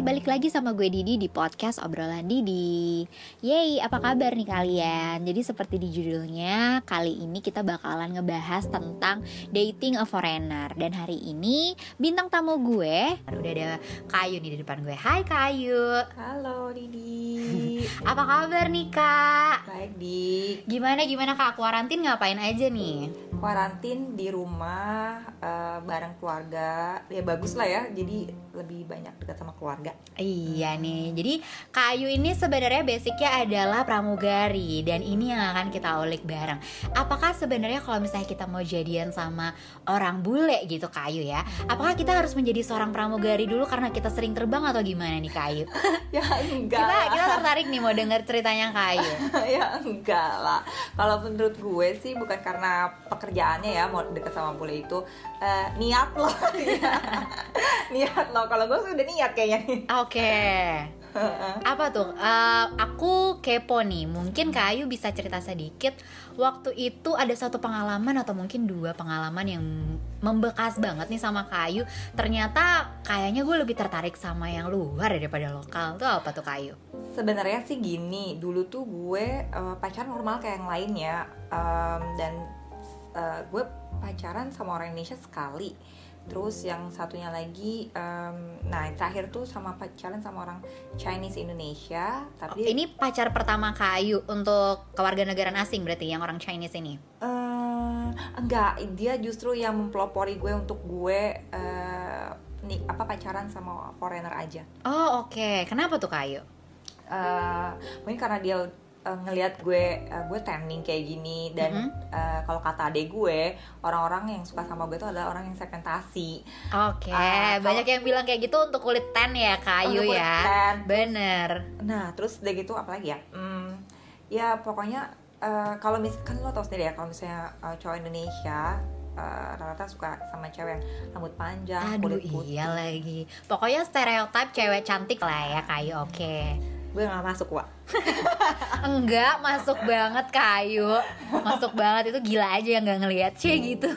Hai, balik lagi sama gue Didi di podcast obrolan Didi. Yeay, apa kabar nih kalian? Jadi seperti di judulnya, kali ini kita bakalan ngebahas tentang dating a foreigner. Dan hari ini bintang tamu gue udah ada Kayu nih di depan gue. Hai Kayu. Halo Didi. Apa kabar nih Kak? Baik di Gimana gimana Kak? Kuarantin ngapain aja nih? kuarantin di rumah eh, bareng keluarga. Ya bagus lah ya. Jadi lebih banyak dekat sama keluarga. Iya nih, jadi Kayu ini sebenarnya basicnya adalah pramugari dan ini yang akan kita ulik bareng. Apakah sebenarnya kalau misalnya kita mau jadian sama orang bule gitu Kayu ya, apakah kita harus menjadi seorang pramugari dulu karena kita sering terbang atau gimana nih Kayu? ya enggak. Kita kita tertarik nih mau denger ceritanya Kayu. ya enggak lah. Kalau menurut gue sih bukan karena pekerjaannya ya mau deket sama bule itu eh, niat lo. niat lo. Kalau gue sih udah niat kayaknya nih. Oke. Apa tuh? Eh, aku kepo nih. Mungkin Kayu bisa cerita sedikit. Waktu itu ada satu pengalaman atau mungkin dua pengalaman yang membekas banget nih sama Kayu. Ternyata kayaknya gue lebih tertarik sama yang luar daripada lokal. Tuh apa tuh Kayu? Sebenarnya sih gini, dulu tuh gue eh, pacaran normal kayak yang lain ya, Em, dan eh, gue pacaran sama orang Indonesia sekali. Terus yang satunya lagi, em, nah yang terakhir tuh sama pacaran sama orang Chinese Indonesia, tapi Ini pacar pertama Kayu untuk kewarganegaraan asing berarti yang orang Chinese ini. eh, enggak, dia justru yang mempelopori gue untuk gue eh, nih apa pacaran sama foreigner aja. Oh oke. Kenapa tuh Kayu? Eh, mungkin karena dia eh, ngelihat gue eh, gue tanning kayak gini dan Mhm. eh, kalau kata adek gue orang-orang yang suka sama gue itu adalah orang yang segmentasi Oke, Ah, kalau- banyak yang bilang kayak gitu untuk kulit tan ya Kayu Untuk kulit ya. tan. Bener. nah terus udah gitu apalagi ya Hmm, ya pokoknya eh, kalau misalkan lo tau sendiri ya kalau misalnya eh, cowok Indonesia eh, rata-rata suka sama cewek yang rambut panjang Aduh kulit putih iya lagi Pokoknya stereotip cewek cantik lah ya Kayu oke gue nggak masuk wa Enggak masuk banget Kayu. Masuk banget itu gila aja yang gak ngeliat Cie gitu.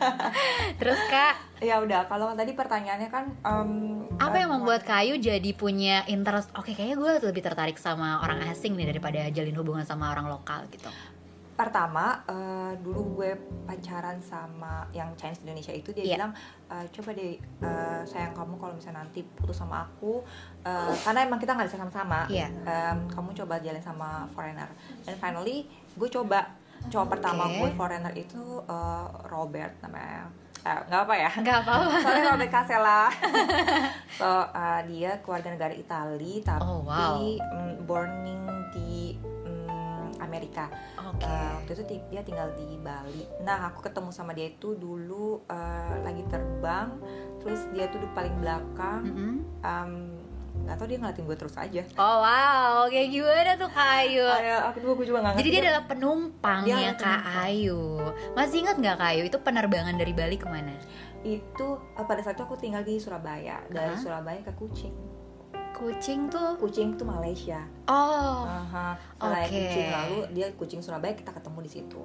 Terus kak? Ya udah kalau tadi pertanyaannya kan em, Apa eh, yang membuat Kayu jadi punya interest? Oke kayaknya gue lebih tertarik sama orang asing nih Daripada jalin hubungan sama orang lokal gitu pertama eh, dulu gue pacaran sama yang Chinese Indonesia itu dia Iya. bilang eh, coba deh eh, sayang kamu kalau misalnya nanti putus sama aku eh, karena emang kita nggak bisa sama-sama Iya. em, kamu coba jalan sama foreigner dan finally gue coba cowok pertama Oke. gue foreigner itu eh, Robert namanya Eh, nggak apa ya Enggak apa-apa Sorry Robert Casella So uh, dia keluarga negara Itali tapi Oh, wow. mm, borning di Amerika. Oke Uh, waktu itu dia tinggal di Bali. Nah aku ketemu sama dia itu dulu uh, lagi terbang, terus dia tuh duduk paling belakang. Mm-mm. Um, nggak tau dia ngeliatin gue terus aja. Oh wow, kayak gimana tuh Kayu? Kayak aku dulu gue juga nggak Jadi dia adalah penumpang Dia ya Kak penumpang. Ayu. Masih ingat nggak Kak Ayu? Itu penerbangan dari Bali ke mana? itu uh, pada saat itu aku tinggal di Surabaya dari Hah? Surabaya ke Kucing. Kucing tuh. Kucing itu Malaysia. Oh. Aha, setelah Oke. kucing lalu dia kucing Surabaya kita ketemu di situ.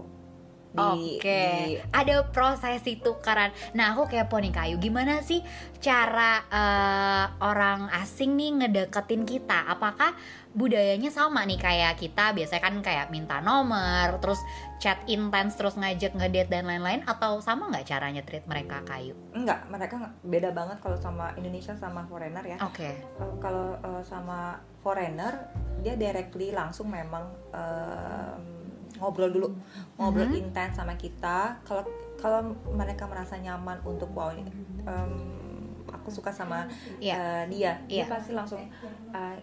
Di, Oke. di- Ada proses itu tukaran. Nah, aku kepo nih Kayu. Gimana sih cara eh, orang asing nih ngedeketin kita? Apakah budayanya sama nih kayak kita? Biasanya kan kayak minta nomor, terus chat intens, terus ngajak ngedate dan lain-lain atau sama nggak caranya treat mereka Kayu? enggak, mereka beda banget kalau sama Indonesia sama foreigner ya. Oke. Eh, Kalau eh, sama foreigner dia directly langsung memang em, ngobrol dulu, ngobrol Mhm. intens sama kita. Kalau kalau mereka merasa nyaman untuk wow ini em, aku suka sama Iya. eh, dia, dia Iya. pasti langsung eh,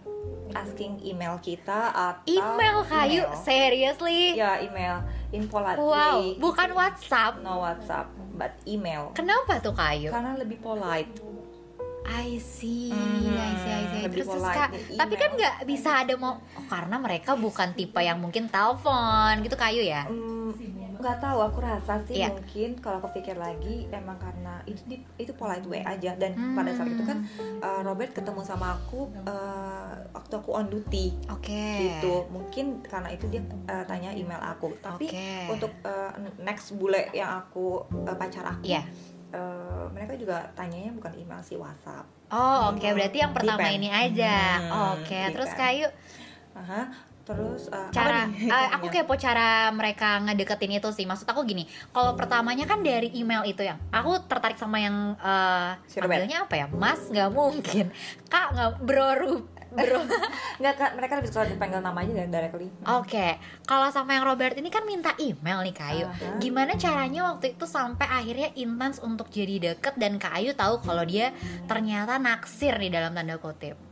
asking email kita atau Email Kayu, email. seriously? Ya email in polite Wow, bukan WhatsApp. No WhatsApp, but email. Kenapa tuh Kayu? Karena lebih polite. I see, Mhm, I see, I see. lebih Terus, terus kak, tapi kan nggak bisa ada mau oh, karena mereka bukan tipe yang mungkin telepon gitu Kayu ya? Hmm, nggak tahu aku rasa sih Iya. mungkin kalau aku pikir lagi emang karena itu itu polite way aja dan Hmm. pada saat itu kan uh, Robert ketemu sama aku uh, waktu aku on duty Oke. gitu mungkin karena itu dia uh, tanya email aku tapi Oke. untuk uh, next bule yang aku uh, pacar aku Iya. Uh, mereka juga tanyanya bukan email sih WhatsApp Oh oke Hmm, berarti yang pertama depend. ini aja. Hmm, oke terus depend. kayu Aha. terus eh, cara apa nih? eh, aku kepo cara mereka ngedeketin itu sih. Maksud aku gini, kalau pertamanya kan dari email itu yang aku tertarik sama yang eh Si Robert. panggilnya apa ya? Mas nggak mungkin. Kak nggak bro bro. nggak mereka lebih suka dipanggil nama aja dari directly Oke, kalau sama yang Robert ini kan minta email nih Kayu. Aha. Gimana caranya waktu itu sampai akhirnya intens untuk jadi deket dan Kayu tahu kalau dia ternyata naksir di dalam tanda kutip.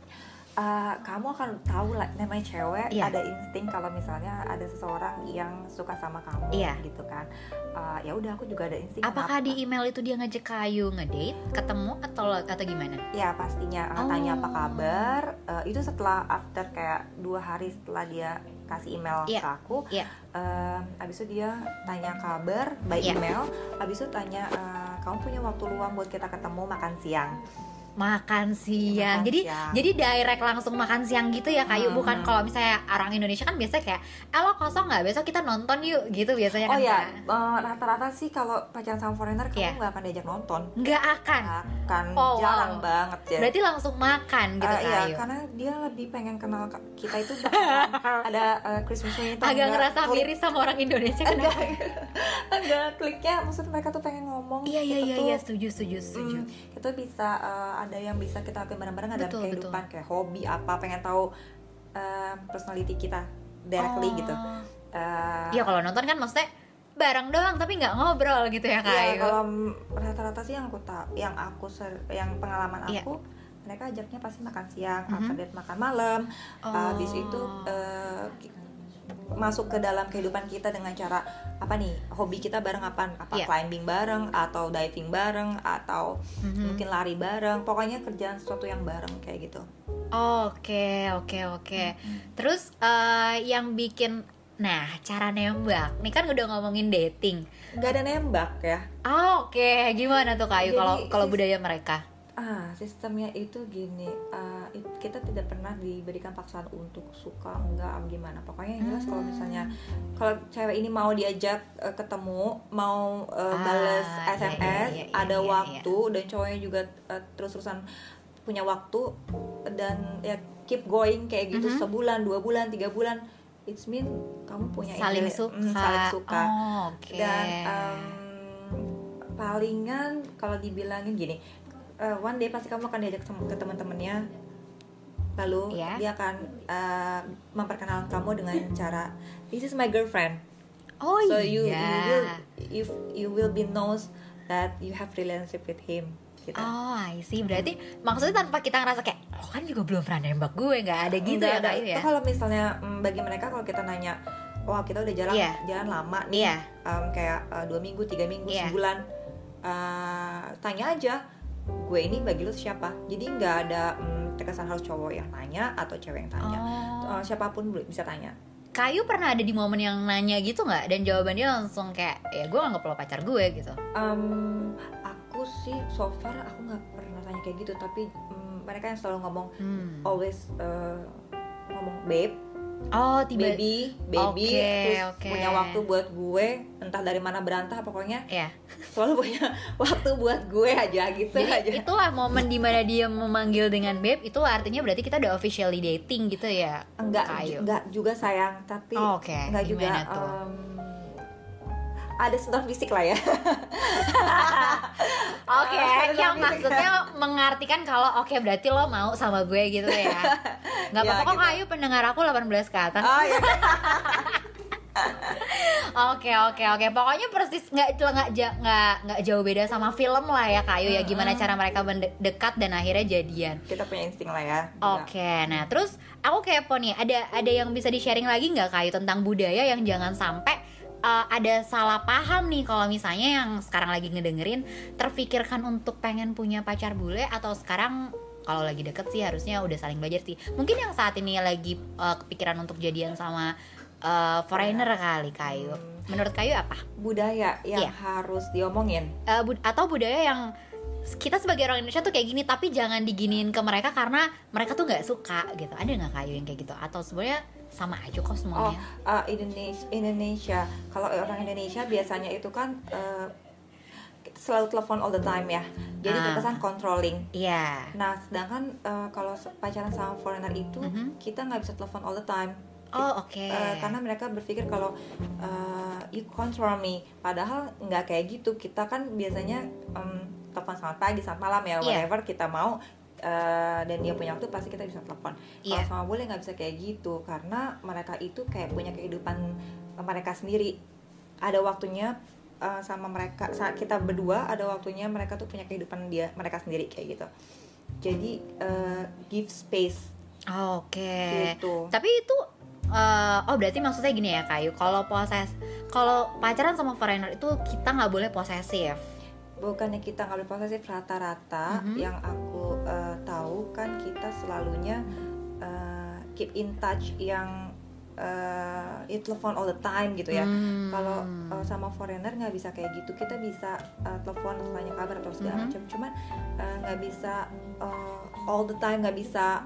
Eh, kamu akan tahu lah namanya cewek Iya. ada insting kalau misalnya ada seseorang yang suka sama kamu Iya. gitu kan Eh, ya udah aku juga ada insting Apakah kenapa? di email itu dia ngajak Kayu ngedate, ketemu atau atau gimana? ya pastinya Oh. tanya apa kabar Eh, itu setelah after kayak dua hari setelah dia kasih email Iya. ke aku Iya. eh, abis itu dia tanya kabar by Iya. email abis itu tanya eh, kamu punya waktu luang buat kita ketemu makan siang Makan siang. Makan jadi siang. jadi direct langsung makan siang gitu ya Kayu. Hmm. Bukan kalau misalnya orang Indonesia kan biasanya kayak, "Eh lo kosong nggak? Besok kita nonton yuk." Gitu biasanya oh kan. ya Kak. eh, rata-rata sih kalau pacaran sama foreigner kamu Iya. nggak akan diajak nonton Nggak akan. akan Oh, wow. jarang banget ya Berarti langsung makan gitu Eh, iya, Kayu. karena dia lebih pengen kenal kita itu ada uh, Christmasnya itu Agak enggak ngerasa klik- miris sama orang Indonesia kan. enggak enggak kliknya maksud mereka tuh pengen ngomong Iya iya kita iya iya setuju setuju setuju. mm, kita bisa uh, ada yang bisa kita lakuin bareng-bareng ada Betul, kehidupan kayak hobi apa pengen tahu uh, personality kita directly Oh. gitu Uh, Iya kalau nonton kan maksudnya bareng doang tapi nggak ngobrol gitu ya Iya, Kayu. kalau mm, rata-rata sih yang aku tahu, yang aku ser- yang pengalaman Iya. aku, mereka ajaknya pasti makan siang, Mhm. after that makan malam, Oh. habis itu ki- masuk ke dalam kehidupan kita dengan cara apa nih hobi kita bareng apa apa Iya. climbing bareng atau diving bareng atau Mhm. mungkin lari bareng pokoknya kerjaan sesuatu yang bareng kayak gitu Oke oke oke. Terus eh, yang bikin nah cara nembak. Nih kan udah ngomongin dating. nggak ada nembak ya Ah, Oke, gimana tuh Kayu kalau kalau budaya mereka? Ah, sistemnya itu gini, ah, it- kita tidak pernah diberikan paksaan untuk suka enggak gimana. Pokoknya yang jelas kalau misalnya kalau cewek ini mau diajak eh, ketemu, mau eh, Ah, bales iya, SMS, iya, iya, iya, ada iya, waktu dan cowoknya juga eh, terus-terusan punya waktu dan ya keep going kayak gitu Mhm. sebulan, dua bulan, tiga bulan, it's mean kamu punya Saling ini- suka. mm, saling suka Oh, Oke. dan em, palingan kalau dibilangin gini eh, one day pasti kamu akan diajak ke teman-temannya lalu Iya. dia akan eh, memperkenalkan kamu dengan cara this is my girlfriend oh so you you will you, you will be knows that you have relationship with him gitu Oh, I see. Berarti maksudnya tanpa kita ngerasa kayak lo kan juga belum pernah nembak gue, nggak ada gitu Nggak ya ada. Kayu ya? Itu kalau misalnya mm, bagi mereka kalau kita nanya wah kita udah jalan Iya. jalan lama nih Iya. em, kayak eh, dua minggu tiga minggu Iya. sebulan eh, tanya aja gue ini bagi lu siapa jadi nggak ada mm, terkesan harus cowok yang tanya atau cewek yang tanya Oh. Eh, siapa pun bisa tanya Kayu pernah ada di momen yang nanya gitu nggak? Dan jawabannya langsung kayak ya gue anggap lo pacar gue gitu. Em, aku sih so far aku nggak pernah tanya kayak gitu tapi mm, mereka yang selalu ngomong Hmm. always eh, ngomong babe Oh, tiba baby baby Oke, terus oke. punya waktu buat gue entah dari mana berantah pokoknya ya. selalu punya waktu buat gue aja gitu aja Jadi itulah momen di mana dia memanggil dengan babe itu artinya berarti kita udah officially dating gitu ya. enggak Kayu. enggak juga sayang tapi Oh, Oke. enggak juga Gimana tuh? em, ada sentuhan fisik lah ya Oke, Ah, yang maksudnya mengartikan kalau oke berarti lo mau sama gue gitu ya. Nggak Ya, apa-apa kok gitu. Kayu pendengar aku 18 ke atas. oh iya Oke oke oke pokoknya persis nggak nggak nggak nggak jauh beda sama film lah ya Kayu ya gimana cara mereka mendekat dan akhirnya jadian. kita punya insting lah ya. Oke, nah terus aku kepo nih, ada ada yang bisa di sharing lagi nggak Kayu tentang budaya yang jangan sampai uh, ada salah paham nih kalau misalnya yang sekarang lagi ngedengerin terfikirkan untuk pengen punya pacar bule atau sekarang kalau lagi deket sih harusnya udah saling belajar sih. Mungkin yang saat ini lagi uh, kepikiran untuk jadian sama uh, foreigner kali Kayu. Menurut Kayu apa? budaya yang Iya. harus diomongin Eh, bud- atau budaya yang kita sebagai orang Indonesia tuh kayak gini tapi jangan diginiin ke mereka karena mereka tuh nggak suka gitu ada nggak kayu yang kayak gitu atau sebenarnya sama aja kok Oh, semuanya uh, Indonesia, Indonesia. Kalau orang Indonesia biasanya itu kan uh, selalu telepon all the time ya jadi Ah. terkesan controlling Iya. nah sedangkan eh, kalau pacaran sama foreigner itu Mhm. kita nggak bisa telepon all the time Oh, oke. Eh, karena mereka berpikir kalau eh, you control me padahal nggak kayak gitu kita kan biasanya em, telepon selamat pagi selamat malam ya Iya. whatever kita mau eh, dan dia punya waktu pasti kita bisa telepon Iya. kalau sama boleh nggak bisa kayak gitu karena mereka itu kayak punya kehidupan mereka sendiri ada waktunya eh, sama mereka saat kita berdua ada waktunya mereka tuh punya kehidupan dia mereka sendiri kayak gitu jadi eh, give space Oke. gitu Tapi itu eh, oh berarti maksudnya gini ya Kayu. Kalau poses kalau pacaran sama foreigner itu kita nggak boleh posesif. bukannya kita nggak boleh posesif rata-rata Mhm. yang aku eh, tahu kan kita selalunya eh, keep in touch yang ya telepon all the time gitu ya Hmm. kalau eh, sama foreigner nggak bisa kayak gitu kita bisa eh, telepon tanya kabar atau segala Mhm. macam cuman nggak bisa eh, all the time nggak bisa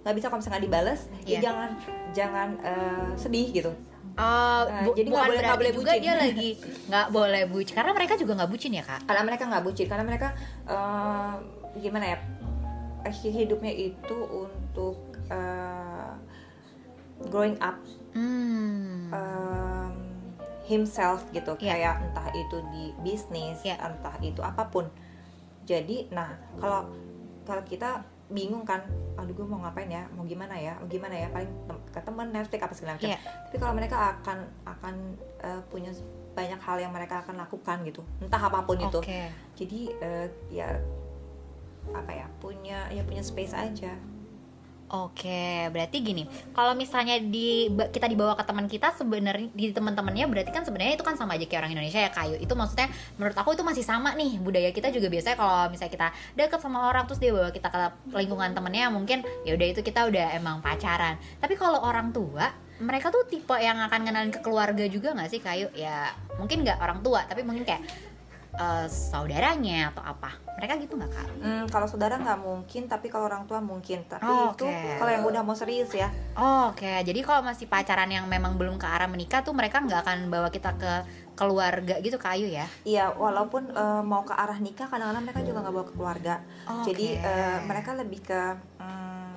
nggak bisa kalau misalnya nggak dibales Iya. ya jangan jangan eh, sedih gitu Nah, bu- jadi bukan boleh- nggak berarti boleh juga bucin. dia lagi nggak boleh bucin karena mereka juga nggak bucin ya kak. karena mereka nggak bucin karena mereka eh, gimana ya hidupnya itu untuk eh, growing up Hmm. um, himself gitu Iya. kayak entah itu di bisnis Iya. entah itu apa pun jadi nah kalau kalau kita bingung kan aduh gue mau ngapain ya mau gimana ya mau gimana ya paling tem- ke teman Netflix apa segala macam Iya. tapi kalau mereka akan akan eh, punya banyak hal yang mereka akan lakukan gitu entah apa pun itu Oke. jadi eh, ya apa ya punya ya punya space aja Oke, berarti gini, kalau misalnya di kita dibawa ke teman kita sebenarnya di teman-temannya berarti kan sebenarnya itu kan sama aja kayak orang Indonesia ya kayu. Itu maksudnya menurut aku itu masih sama nih budaya kita juga biasanya kalau misalnya kita deket sama orang terus dia bawa kita ke lingkungan temennya mungkin ya udah itu kita udah emang pacaran. Tapi kalau orang tua mereka tuh tipe yang akan ngenalin ke keluarga juga nggak sih kayu? Ya mungkin nggak orang tua tapi mungkin kayak eh, saudaranya atau apa. Mereka gitu nggak kak? Hmm, kalau saudara nggak mungkin, tapi kalau orang tua mungkin. Tapi Oh, itu kalau yang udah mau serius ya. Oh, Oke, jadi kalau masih pacaran yang memang belum ke arah menikah tuh mereka nggak akan bawa kita ke keluarga gitu kayu ya? Iya, walaupun eh, mau ke arah nikah, kadang-kadang mereka juga nggak bawa ke keluarga. Oh, Jadi eh, mereka lebih ke hmm,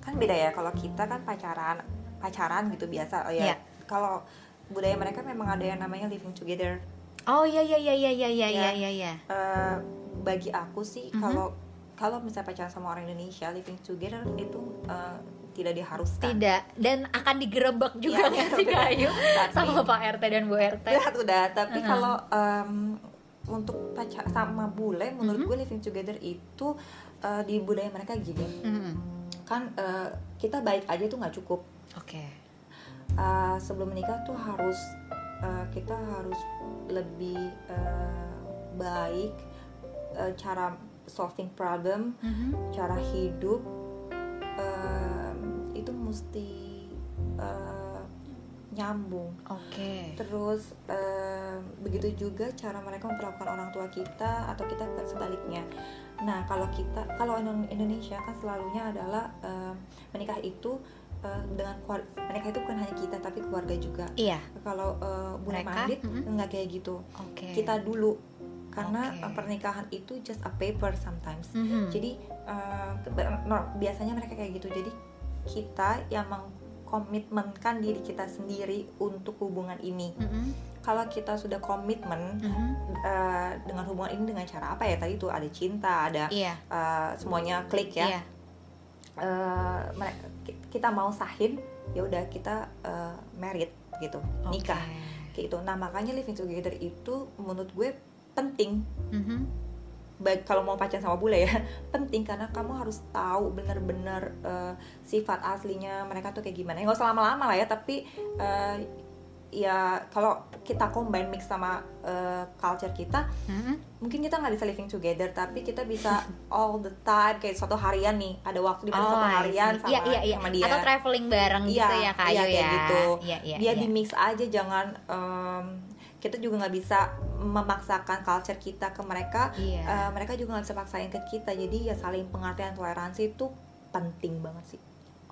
kan beda ya. Kalau kita kan pacaran, pacaran gitu biasa. Ya, Iya. kalau budaya mereka memang ada yang namanya living together. Oh iya iya iya iya iya iya Ya. iya iya. iya. Eh, bagi aku sih, Mhm. kalau kalau misalnya pacaran sama orang Indonesia, living together itu eh, tidak diharuskan. Tidak dan akan digerebek juga Iya, nggak sih kayu sama Pak RT dan Bu RT. Berat udah, tapi Uh-huh. kalau em, untuk pacar sama bule, menurut Mhm. gue living together itu eh, di budaya mereka gini, Hmm, kan eh, kita baik aja tuh nggak cukup. Oke. Eh, sebelum menikah tuh harus eh, kita harus lebih eh, baik eh, cara solving problem, Mhm. cara hidup em, itu mesti eh, nyambung. Oke. Terus em, begitu juga cara mereka memperlakukan orang tua kita atau kita sebaliknya. Nah kalau kita kalau Indo- Indonesia kan selalunya adalah em, menikah itu eh, dengan keluar- menikah itu bukan hanya kita tapi keluarga juga. Iya. Kalau bule Mereka, mandit mm-mm. nggak kayak gitu. Oke. Kita dulu karena Oke. eh, pernikahan itu just a paper sometimes. Mhm. Jadi no- biasanya mereka kayak gitu. Jadi kita yang mengkomitmenkan diri kita sendiri untuk hubungan ini. Mhm. Kalau kita sudah komitmen Mhm. eh, dengan hubungan ini dengan cara apa ya? Tadi itu ada cinta, ada Iya. eh, semuanya klik ya. Iya. Eh, ki- kita mau sahin, ya udah kita eh, married gitu, nikah Oke. kayak gitu. Nah makanya living together itu menurut gue penting Mhm. baik kalau mau pacaran sama bule ya penting karena kamu harus tahu bener-bener eh, sifat aslinya mereka tuh kayak gimana ya nggak usah lama-lama lah ya tapi eh, ya kalau kita combine mix sama eh, culture kita Mhm. mungkin kita nggak bisa living together tapi kita bisa all the time kayak satu harian nih ada waktu di mana satu I harian see. sama, iya, iya, iya. sama dia Atau traveling bareng gitu Iya, ya iya, ya. kayak gitu. Iya, iya, dia iya. di mix aja jangan em, kita juga nggak bisa memaksakan culture kita ke mereka Iya. Eh, mereka juga nggak bisa paksain ke kita jadi ya saling pengertian toleransi itu penting banget sih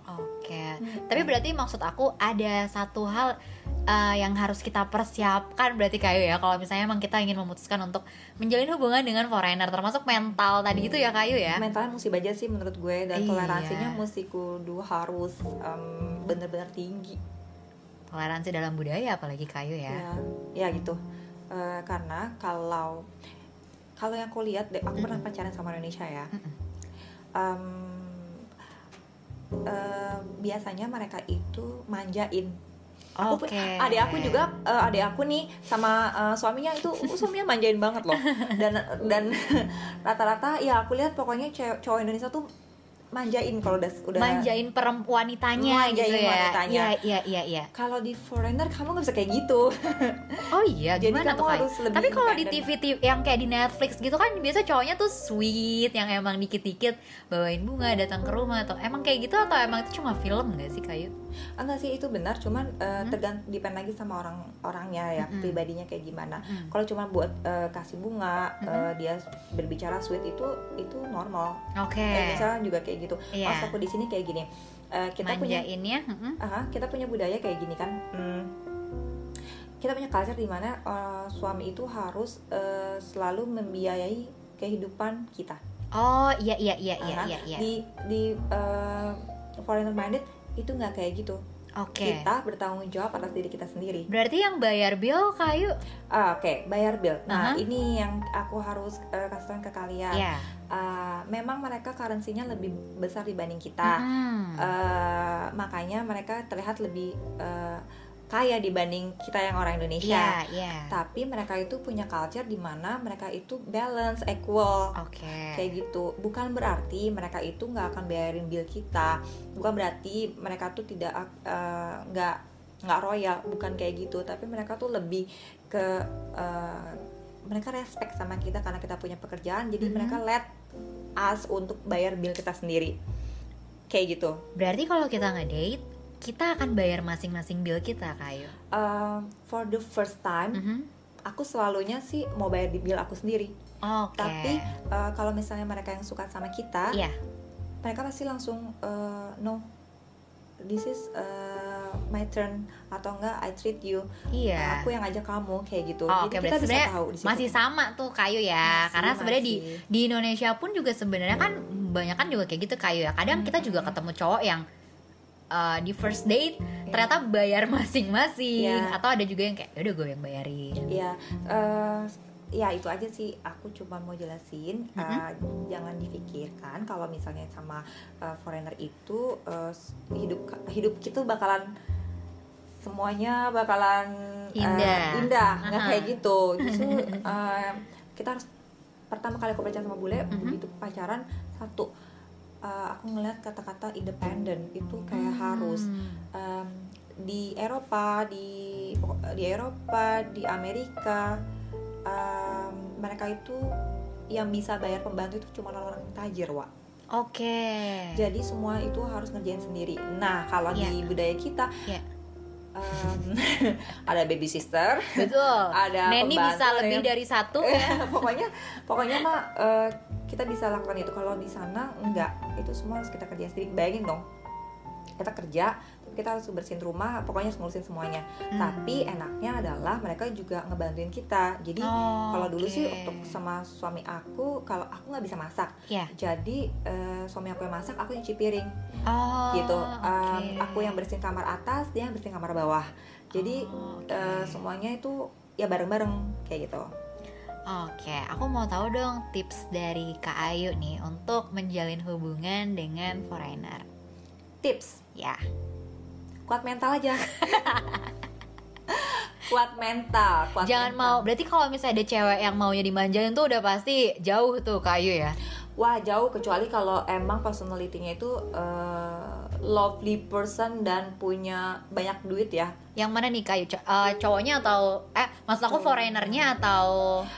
Oke. Hmm. Tapi berarti maksud aku ada satu hal uh, yang harus kita persiapkan berarti kayu ya kalau misalnya emang kita ingin memutuskan untuk menjalin hubungan dengan foreigner termasuk mental tadi itu ya kayu ya. mentalnya mesti baja sih menurut gue dan Iya. toleransinya mesti kudu harus bener-bener tinggi Toleransi dalam budaya apalagi kayu ya. ya ya gitu Eh, karena kalau kalau yang aku lihat aku pernah pacaran sama Indonesia ya Mm-mm. Em, eh, biasanya mereka itu manjain Aku Oke. adik aku juga eh, adik aku nih sama eh, suaminya itu uh, suaminya manjain banget loh dan dan rata-rata ya aku lihat pokoknya cowok Indonesia tuh manjain kalau udah udah manjain perempuan wanitanya Manjain gitu ya. wanitanya. Iya iya iya iya. kalau di foreigner kamu nggak bisa kayak gitu Oh iya, Jadi gimana kamu tuh harus lebih Tapi kalau di. TV, TV yang kayak di Netflix gitu kan biasa cowoknya tuh sweet yang emang dikit-dikit bawain bunga datang ke rumah atau emang kayak gitu atau emang itu cuma film gak sih Kayu? Enggak sih itu benar cuman Hmm. tergantung depend lagi sama orang orangnya ya Mm-mm. pribadinya kayak gimana Mm. kalau cuma buat eh, kasih bunga eh, Mm-mm. dia berbicara sweet itu itu normal Oke. Eh, misalnya juga kayak gitu Iya. pas aku di sini kayak gini eh, kita punya Manjainnya, mm-mm. Aha, kita punya budaya kayak gini kan. Hmm, kita punya culture di mana eh, suami itu harus eh, selalu membiayai kehidupan kita. Oh iya iya iya iya iya. iya. Di di eh, foreigner minded itu nggak kayak gitu. Oke. Kita bertanggung jawab atas diri kita sendiri. Berarti yang bayar bill Kayu? Ah, Oke, bayar bill. Nah, Aha. ini yang aku harus eh, kasih tahu ke kalian. Iya. Ah, memang mereka currency-nya lebih besar dibanding kita. Mm-mm. Eh, makanya mereka terlihat lebih eh, kaya dibanding kita yang orang Indonesia. Iya iya. Tapi mereka itu punya culture di mana mereka itu balance, equal, Oke. kayak gitu. Bukan berarti mereka itu nggak akan bayarin bill kita. Bukan berarti mereka tuh tidak eh, nggak nggak royal, bukan kayak gitu. Tapi mereka tuh lebih ke eh, mereka respect sama kita karena kita punya pekerjaan. Jadi Mhm. mereka let us untuk bayar bill kita sendiri. Kayak gitu. Berarti kalau kita ngedate, kita akan bayar masing-masing bill kita Kayu. Uh, for the first time, Mhm. aku selalunya sih mau bayar di bill aku sendiri. Oke. Tapi uh, kalau misalnya mereka yang suka sama kita, Iya. mereka pasti langsung uh, no, this is uh, my turn atau enggak I treat you. Iya. Aku yang ngajak kamu kayak gitu. Oh, Jadi kita bisa sebenarnya tahu di situ. masih sama tuh kayu ya. Masih, Karena sebenarnya di di Indonesia pun juga sebenarnya kan banyak kan juga kayak gitu kayu ya. Kadang kita juga Hmm. ketemu cowok yang uh, di first date ternyata bayar masing-masing Iya. atau ada juga yang kayak "Ya udah gue yang bayarin. Iya, eh, ya itu aja sih. Aku cuma mau jelasin, Mm-hmm. eh, jangan difikirkan kalau misalnya sama eh, foreigner itu eh, hidup hidup kita bakalan semuanya bakalan Indah. indah, nggak Aha. kayak gitu. Justru eh, kita harus pertama kali aku pacaran sama bule, Mhm. begitu pacaran satu. Eh, aku ngeliat kata-kata independen itu kayak harus Hmm. em, di Eropa di di Eropa di Amerika em, mereka itu yang bisa bayar pembantu itu cuma orang-orang tajir wa Oke. jadi semua itu harus ngerjain sendiri nah kalau Iya. di budaya kita Iya. em, ada baby sister Betul. Ada Neni pembantu, bisa lebih yang- dari satu ya. pokoknya pokoknya mah eh, kita bisa lakukan itu kalau di sana enggak itu semua harus kita kerjain sendiri bayangin dong kita kerja kita harus bersihin rumah pokoknya harus ngurusin semuanya Hmm. tapi enaknya adalah mereka juga ngebantuin kita jadi Oh, kalau dulu sih oke. untuk sama suami aku kalau aku nggak bisa masak Iya. jadi eh, suami aku yang masak aku yang cuci piring Oh. gitu Um, oke. aku yang bersihin kamar atas dia yang bersihin kamar bawah jadi Oh, oke. eh, semuanya itu ya bareng-bareng kayak gitu Oke, aku mau tahu dong tips dari Kak Ayu nih untuk menjalin hubungan dengan foreigner. tips Ya, kuat mental aja kuat mental kuat jangan mental. mau. Berarti kalau misalnya ada cewek yang maunya dimanjain tuh udah pasti jauh tuh Kak Ayu ya. wah jauh kecuali kalau emang personality-nya itu eh, lovely person dan punya banyak duit ya Yang mana nih Kak Ayu? Co- eh, cowoknya atau eh maksud aku foreignernya atau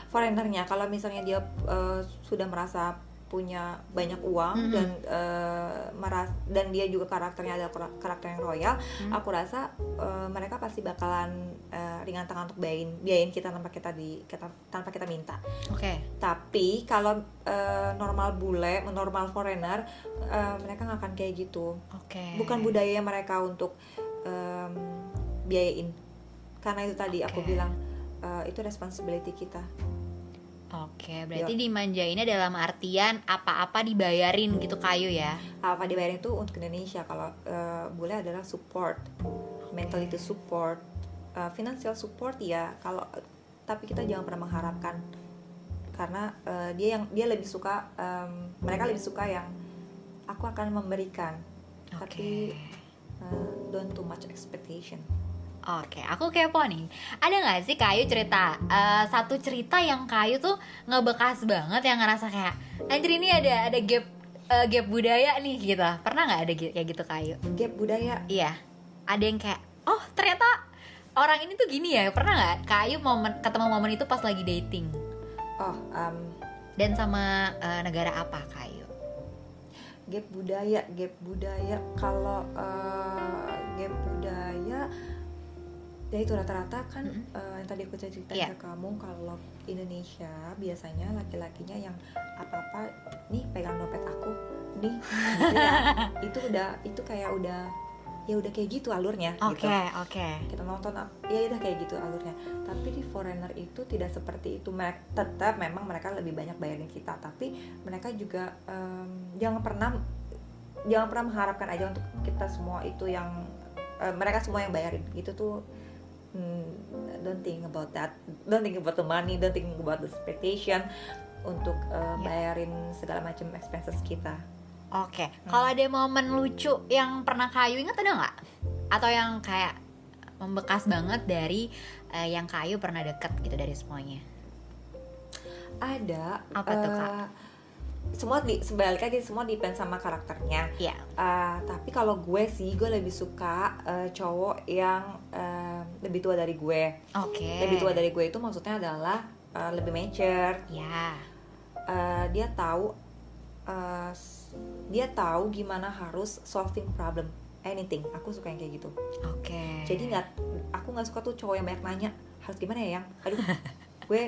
foreignernya kalau misalnya dia eh, sudah merasa punya banyak uang Mhm. dan eh, meras dan dia juga karakternya adalah kara- karakter yang royal Hmm. aku rasa eh, mereka pasti bakalan eh, ringan tangan untuk biayain biayain kita tanpa kita di kita, tanpa kita minta Oke. tapi kalau eh, normal bule normal foreigner eh, mereka nggak akan kayak gitu Oke. bukan budaya mereka untuk em, biayain. Karena itu tadi aku Oke. bilang eh, itu responsibility kita. Oke, berarti dimanjainnya dalam artian apa-apa dibayarin gitu kayu ya. apa dibayarin itu untuk Indonesia. Kalau eh, bule adalah support. Mentality support. Eh, financial support ya kalau tapi kita jangan pernah mengharapkan. Karena eh, dia yang dia lebih suka em, mereka lebih suka yang aku akan memberikan. Oke. tapi eh, don't too much expectation Oke, aku kepo nih. Ada nggak sih kayu cerita eh, satu cerita yang kayu tuh ngebekas banget yang ngerasa kayak anjir ini ada ada gap eh, gap budaya nih gitu. Pernah nggak ada kayak gitu kayu? gap budaya Iya. Ada yang kayak oh ternyata orang ini tuh gini ya. Pernah nggak kayu momen ketemu momen itu pas lagi dating oh em, dan sama eh, negara apa kayu? gap budaya gap budaya kalau eh, gap budaya ya itu rata-rata kan Mm-mm. eh, yang tadi aku cerita Iya. ke kamu kalau Indonesia biasanya laki-lakinya yang apa-apa nih pegang dompet aku nih gitu ya itu udah itu kayak udah ya udah kayak gitu alurnya Oke, gitu oke. kita nonton ya udah kayak gitu alurnya tapi di foreigner itu tidak seperti itu mereka tetap memang mereka lebih banyak bayarin kita tapi mereka juga em, jangan pernah jangan pernah mengharapkan aja untuk kita semua itu yang eh, mereka semua yang bayarin itu tuh hmm, don't think about that don't think about the money don't think about the expectation untuk eh, Ya. bayarin segala macam expenses kita Oke, kalau ada momen lucu yang pernah kayu ingat ada nggak? Atau yang kayak membekas banget dari eh, yang kayu pernah deket gitu dari semuanya? ada Apa tuh, Kak? Semua di sebalik lagi semua depend sama karakternya Iya. Uh, tapi kalau gue sih gue lebih suka uh, cowok yang uh, lebih tua dari gue Oke. lebih tua dari gue itu maksudnya adalah uh, lebih mature Ya. Uh, dia tahu uh, dia tahu gimana harus solving problem anything aku suka yang kayak gitu Oke. jadi nggak aku nggak suka tuh cowok yang banyak nanya harus gimana ya yang aduh gue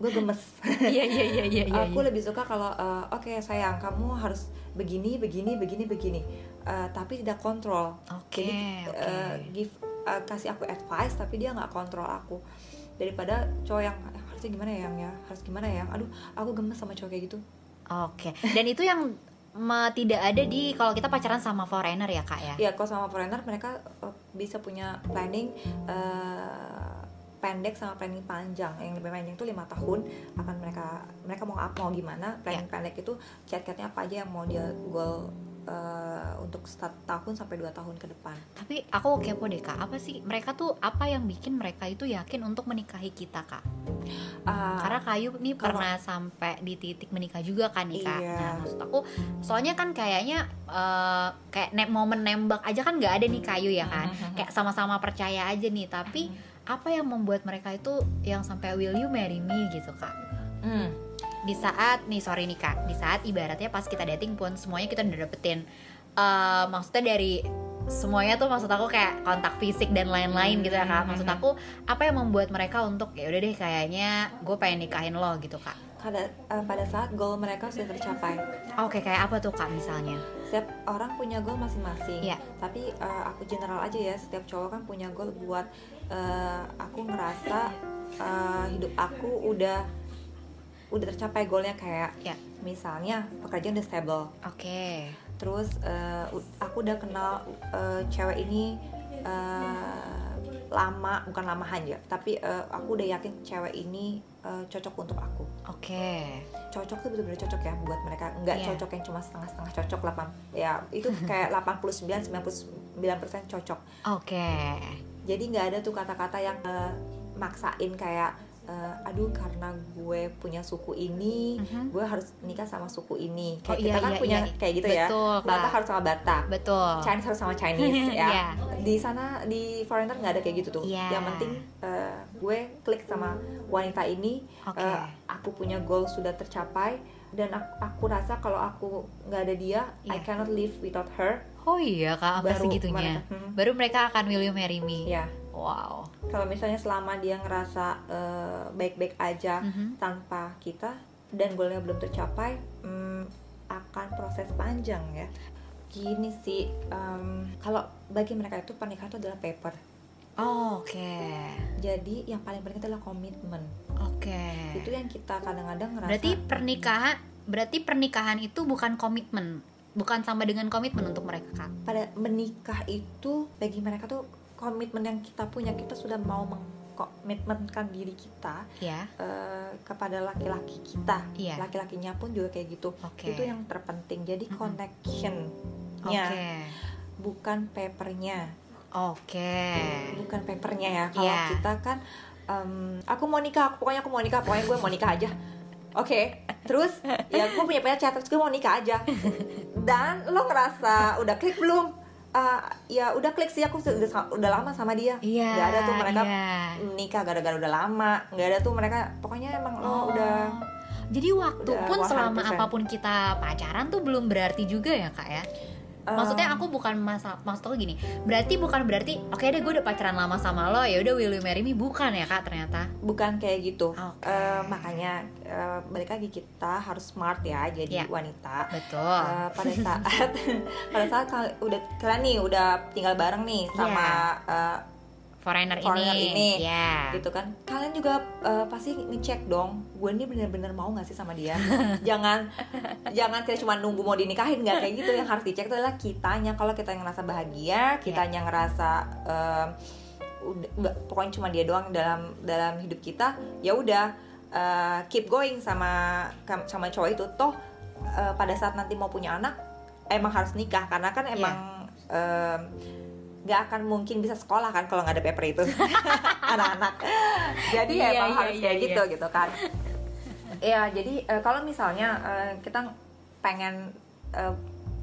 gue gemes Iya iya iya iya. iya, aku iya. lebih suka kalau uh, oke sayang kamu harus begini begini begini begini Uh, tapi tidak kontrol Oke. jadi oke. uh, give uh, kasih aku advice tapi dia nggak kontrol aku daripada cowok yang "Eh, harusnya gimana ya yang ya harus gimana ya aduh aku gemes sama cowok kayak gitu Oke. Dan itu yang me- tidak ada di kalau kita pacaran sama foreigner ya kak ya? ya kalau sama foreigner mereka uh, bisa punya planning uh, pendek sama planning panjang yang lebih panjang itu lima tahun akan mereka mereka mau apa mau gimana planning pendek itu cat-catnya apa aja yang mau dia goal uh, untuk start tahun sampai dua tahun ke depan Tapi aku kepo deh kak, apa sih mereka tuh apa yang bikin mereka itu yakin untuk menikahi kita kak? Uh, Karena kayu nih kalau- pernah sampai di titik menikah juga kan nih kak. Iya. Nah maksud aku, soalnya kan kayaknya eh, kayak ne- momen nembak aja kan nggak ada nih kayu ya kan? Mhm. Kayak sama-sama percaya aja nih. Tapi apa yang membuat mereka itu yang sampai will you marry me gitu kak? hmm. Di saat nih sorry nih kak, di saat ibaratnya pas kita dating pun semuanya kita udah dapetin. eh, maksudnya dari semuanya tuh maksud aku kayak kontak fisik dan lain-lain gitu ya kak. Maksud Mhm. aku apa yang membuat mereka untuk ya udah deh kayaknya gue pengen nikahin lo gitu kak. pada uh, pada saat goal mereka sudah tercapai Oke, kayak apa tuh kak misalnya? setiap orang punya goal masing-masing Iya. tapi uh, aku general aja ya setiap cowok kan punya goal buat uh, aku ngerasa uh, hidup aku udah udah tercapai goalnya kayak Ya. misalnya pekerjaan udah stable Oke. terus uh, aku udah kenal uh, cewek ini uh, lama bukan lama aja tapi uh, aku udah yakin cewek ini uh, cocok untuk aku Oke. cocok tuh bener-bener cocok ya buat mereka nggak Iya. cocok yang cuma setengah-setengah cocok 8 ya itu kayak 89 99% cocok Oke. Jadi nggak ada tuh kata-kata yang eh, maksain kayak eh, aduh karena gue punya suku ini Mhm. gue harus nikah sama suku ini Oh, kayak iya, kita kan iya, punya iya. kayak gitu ya Betul, Kak. Batak harus sama Batak betul Chinese harus sama Chinese ya Iya. di sana di foreigner nggak ada kayak gitu tuh Iya. yang penting eh, gue klik sama wanita ini Oke. eh, aku punya goal sudah tercapai dan aku, aku rasa kalau aku nggak ada dia I Iya. cannot live without her oh iya kak sampai Baru segitunya. mereka- hmm. baru mereka akan will you marry me. Ya wow. Kalau misalnya selama dia ngerasa eh, baik-baik aja Mhm. tanpa kita dan goalnya belum tercapai hmm, akan proses panjang ya. Gini sih em, kalau bagi mereka itu pernikahan itu adalah paper. Oh, oke. Jadi yang paling penting adalah komitmen. Oke. Itu yang kita kadang-kadang ngerasa berarti pernikahan berarti pernikahan itu bukan komitmen bukan sama dengan komitmen untuk mereka kak. Pada menikah itu bagi mereka tuh komitmen yang kita punya kita sudah mau mengkomitmenkan diri kita ya eh, kepada laki-laki kita. Iya. laki-lakinya pun juga kayak gitu. Oke. itu yang terpenting. Jadi Mm-mm. connectionnya oke. bukan papernya. Oke. Bukan papernya ya. Kalau Iya. kita kan em, aku mau nikah pokoknya aku mau nikah. Pokoknya gue mau nikah aja oke terus ya gue punya pacar terus gue mau nikah aja. Dan lo ngerasa udah klik belum? Ah, ya udah klik sih aku sudah udah lama sama dia. Iya nggak ada tuh mereka iya. nikah gara-gara udah lama nggak ada tuh mereka pokoknya emang lo udah jadi waktu udah pun selama 100%. apa pun kita pacaran tuh belum berarti juga ya kak ya maksudnya aku bukan masa maksud aku gini. Berarti bukan berarti oke deh gue udah pacaran lama sama lo ya udah will you marry me? Bukan ya kak ternyata? Bukan kayak gitu. Oke. Eh, makanya eh, balik lagi kita harus smart ya jadi Iya. wanita. Betul. Eh, pada saat pada saat udah kalian nih udah tinggal bareng nih sama eh, foreigner, foreigner ini, ini. ya gitu kan. Kalian juga eh, pasti ngecek dong gue ini bener-bener mau gak sih sama dia? Jangan jangan kita cuma nunggu mau dinikahin nggak kayak gitu. Yang harus dicek itu adalah kitanya. Kalau kita yang ngerasa bahagia kitanya ngerasa em, udah pokoknya cuma dia doang dalam dalam hidup kita ya udah eh, keep going sama sama cowok itu. Toh eh, pada saat nanti mau punya anak emang harus nikah. Karena kan Iya. emang em, nggak akan mungkin bisa sekolah kan kalau nggak ada paper itu anak-anak jadi Iya, emang iya, harus iya, kayak iya. gitu gitu kan ya jadi eh, kalau misalnya eh, kita pengen eh,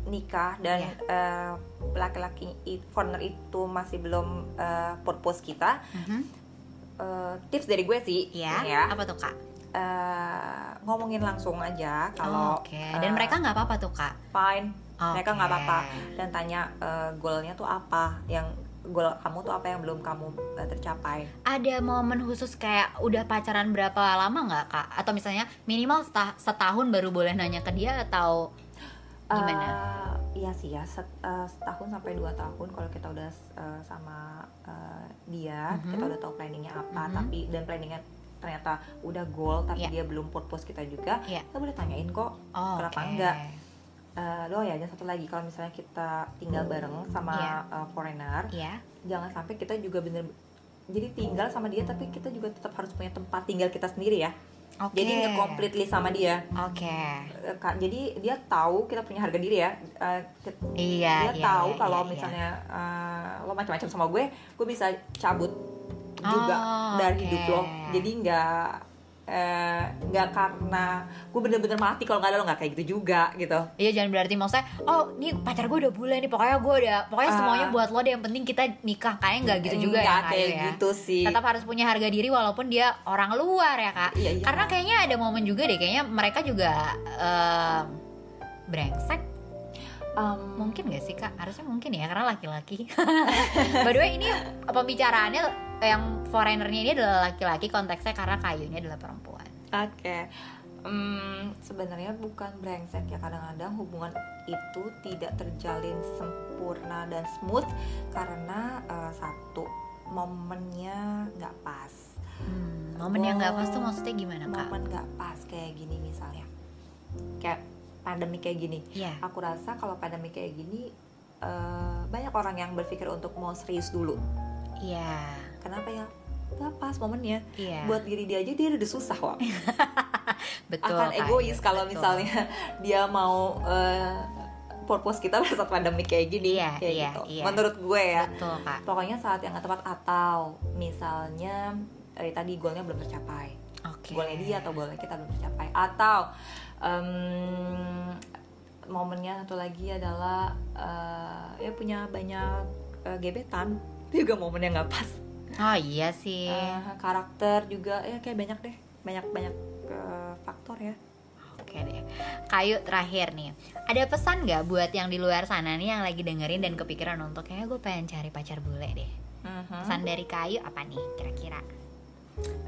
nikah dan Iya. eh, laki-laki foreigner itu masih belum eh, purpose kita Mhm. eh, tips dari gue sih ya. ya apa tuh kak eh, ngomongin langsung aja kalau oke. Eh, dan mereka nggak apa-apa tuh kak? Fine. Mereka nggak apa-apa. Dan tanya eh, goalnya tuh apa? Yang goal kamu tuh apa yang belum kamu eh, tercapai? Ada momen khusus kayak udah pacaran berapa lama nggak kak? Atau misalnya minimal seta- setahun baru boleh nanya ke dia atau gimana? Eh, iya sih ya set- eh, setahun sampai dua tahun kalau kita udah eh, sama eh, dia Mhm. kita udah tahu planningnya apa. Mhm. tapi dan planningnya ternyata udah goal tapi Iya. dia belum purpose kita juga Iya. kita boleh tanyain kok oh, kenapa oke. enggak? Eh, doa ya dan satu lagi kalau misalnya kita tinggal bareng sama Iya. eh, foreigner Iya. jangan sampai kita juga bener jadi tinggal sama dia tapi kita juga tetap harus punya tempat tinggal kita sendiri ya Oke. jadi nggak completely sama dia Oke. Eh, Kak, jadi dia tahu kita punya harga diri ya Eh, ke- Iya. dia iya, tahu iya, kalau iya, misalnya eh, lo macam-macam sama gue gue bisa cabut juga Oh, dari oke. hidup lo. Jadi nggak eh, nggak karena gue bener-bener mati kalau nggak ada lo nggak kayak gitu juga gitu. Iya jangan berarti maksudnya oh nih pacar gue udah bulan nih pokoknya gue udah pokoknya Ah. semuanya buat lo deh yang penting kita nikah. Kayaknya nggak gitu juga ya Nggak Kak, kayak ya. gitu sih. Tetap harus punya harga diri walaupun dia orang luar ya kak. Iya, iya. karena kayaknya ada momen juga deh kayaknya mereka juga em, brengsek. Em, mungkin gak sih kak? Harusnya mungkin ya karena laki-laki. By the way ini pembicaraannya yang foreignernya ini adalah laki-laki konteksnya karena kayunya adalah perempuan. Oke, Hmm, sebenarnya bukan brengsek ya kadang-kadang hubungan itu tidak terjalin sempurna dan smooth karena eh, satu momennya nggak pas, hmm, momen yang nggak pas tuh maksudnya gimana kak? Momen nggak pas kayak gini misalnya, kayak pandemi kayak gini. Iya. Aku rasa kalau pandemi kayak gini eh, banyak orang yang berpikir untuk mau serius dulu. iya Kenapa ya? Gak pas momennya. iya. Buat diri dia aja dia udah susah, Wak. betul akan egois kalau misalnya dia mau eh, purpose kita pada saat pandemi kayak gini. Iya, kayak iya, gitu. iya. menurut gue ya. Betul kak. Pokoknya saat yang tepat atau misalnya eh, tadi goalnya belum tercapai. Oke. goalnya dia atau goalnya kita belum tercapai. Atau em, momennya satu lagi adalah eh, ya punya banyak eh, gebetan. Itu juga momen yang nggak pas Oh iya sih. Eh, karakter juga ya kayak banyak deh banyak banyak eh, faktor ya Oke deh. Kayu terakhir nih. Ada pesan nggak buat yang di luar sana nih yang lagi dengerin dan kepikiran untuk kayaknya gue pengen cari pacar bule deh. Mhm. Pesan dari Kayu apa nih kira-kira?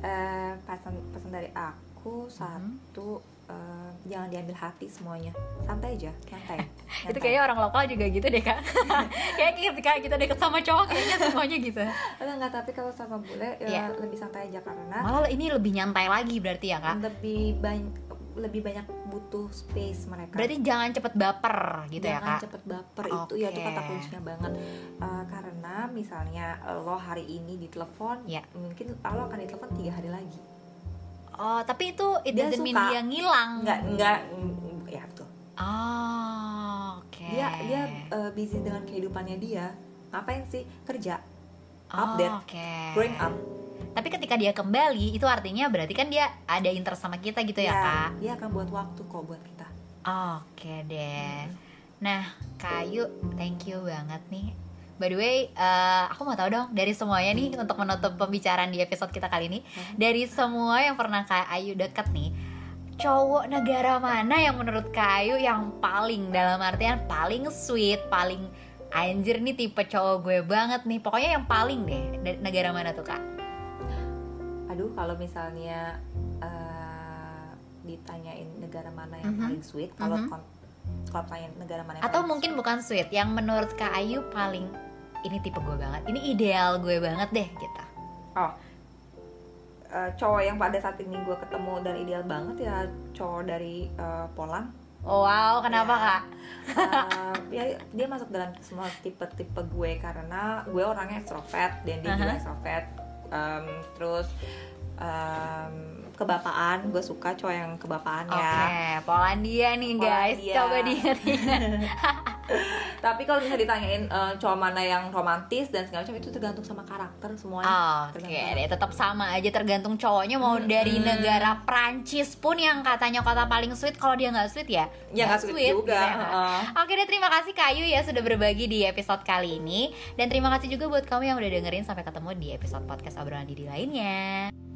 Eh, pesan pesan dari aku satu eh, jangan diambil hati semuanya santai aja santai Itu kayaknya orang lokal juga gitu deh kak. kayak ketika kita deket sama cowok kayaknya semuanya gitu. Enggak, enggak, tapi kalau sama bule ya Iya. lebih santai aja karena Malah ini lebih nyantai lagi berarti ya kak. lebih banyak lebih banyak butuh space mereka. Berarti jangan cepet baper gitu ya Jangan kak. cepet baper itu ya itu kata kuncinya banget. Eh, karena misalnya lo hari ini ditelepon, Ya. mungkin lo akan ditelepon tiga hari lagi. Oh tapi itu it Dia doesn't mean suka. dia ngilang. Enggak enggak mm, ya betul. Oh oke. Dia dia eh, busy dengan kehidupannya dia. Ngapain sih kerja? Oh, update, Oke. growing up. Tapi ketika dia kembali itu artinya berarti kan dia ada interest sama kita gitu ya, kak. Dia akan buat waktu kok buat kita. Oke deh. Nah, Kayu, thank you banget nih. By the way, eh, aku mau tahu dong dari semuanya nih untuk menutup pembicaraan di episode kita kali ini, dari semua yang pernah Kak Ayu deket nih, cowok negara mana yang menurut Kak Ayu yang paling dalam artian paling sweet, paling anjir nih tipe cowok gue banget nih. Pokoknya yang paling deh. Dari negara mana tuh Kak? Aduh, kalau misalnya eh, ditanyain negara mana yang Mhm. paling sweet, kalau Mhm. kon- kalau negara mana yang Atau mungkin bukan sweet, yang menurut Kak Ayu paling ini tipe gue banget, ini ideal gue banget deh gitu. Oh, eh, cowok yang pada saat ini gue ketemu dan ideal banget ya cowok dari Poland. Oh, wow, kenapa Ya. kak? Eh, ya dia masuk dalam semua tipe-tipe gue karena gue orangnya ekstrovert dan dia juga Aha. ekstrovert. Em, terus em, kebapaan, gue suka cowok yang kebapaan Oke, ya. Polandia nih guys, Polandia. coba diingat-ingat. Tapi kalau misalnya ditanyain eh, cowok mana yang romantis dan segala macam itu tergantung sama karakter semuanya. Oke Tergantung deh, tetap sama aja tergantung cowoknya mau dari negara Prancis pun yang katanya kota paling sweet, kalau dia nggak sweet ya Ya nggak sweet juga. gitu ya. heeh. Oke deh, terima kasih Kayu ya sudah berbagi di episode kali ini Dan terima kasih juga buat kamu yang udah dengerin Sampai ketemu di episode podcast obrolan Didi lainnya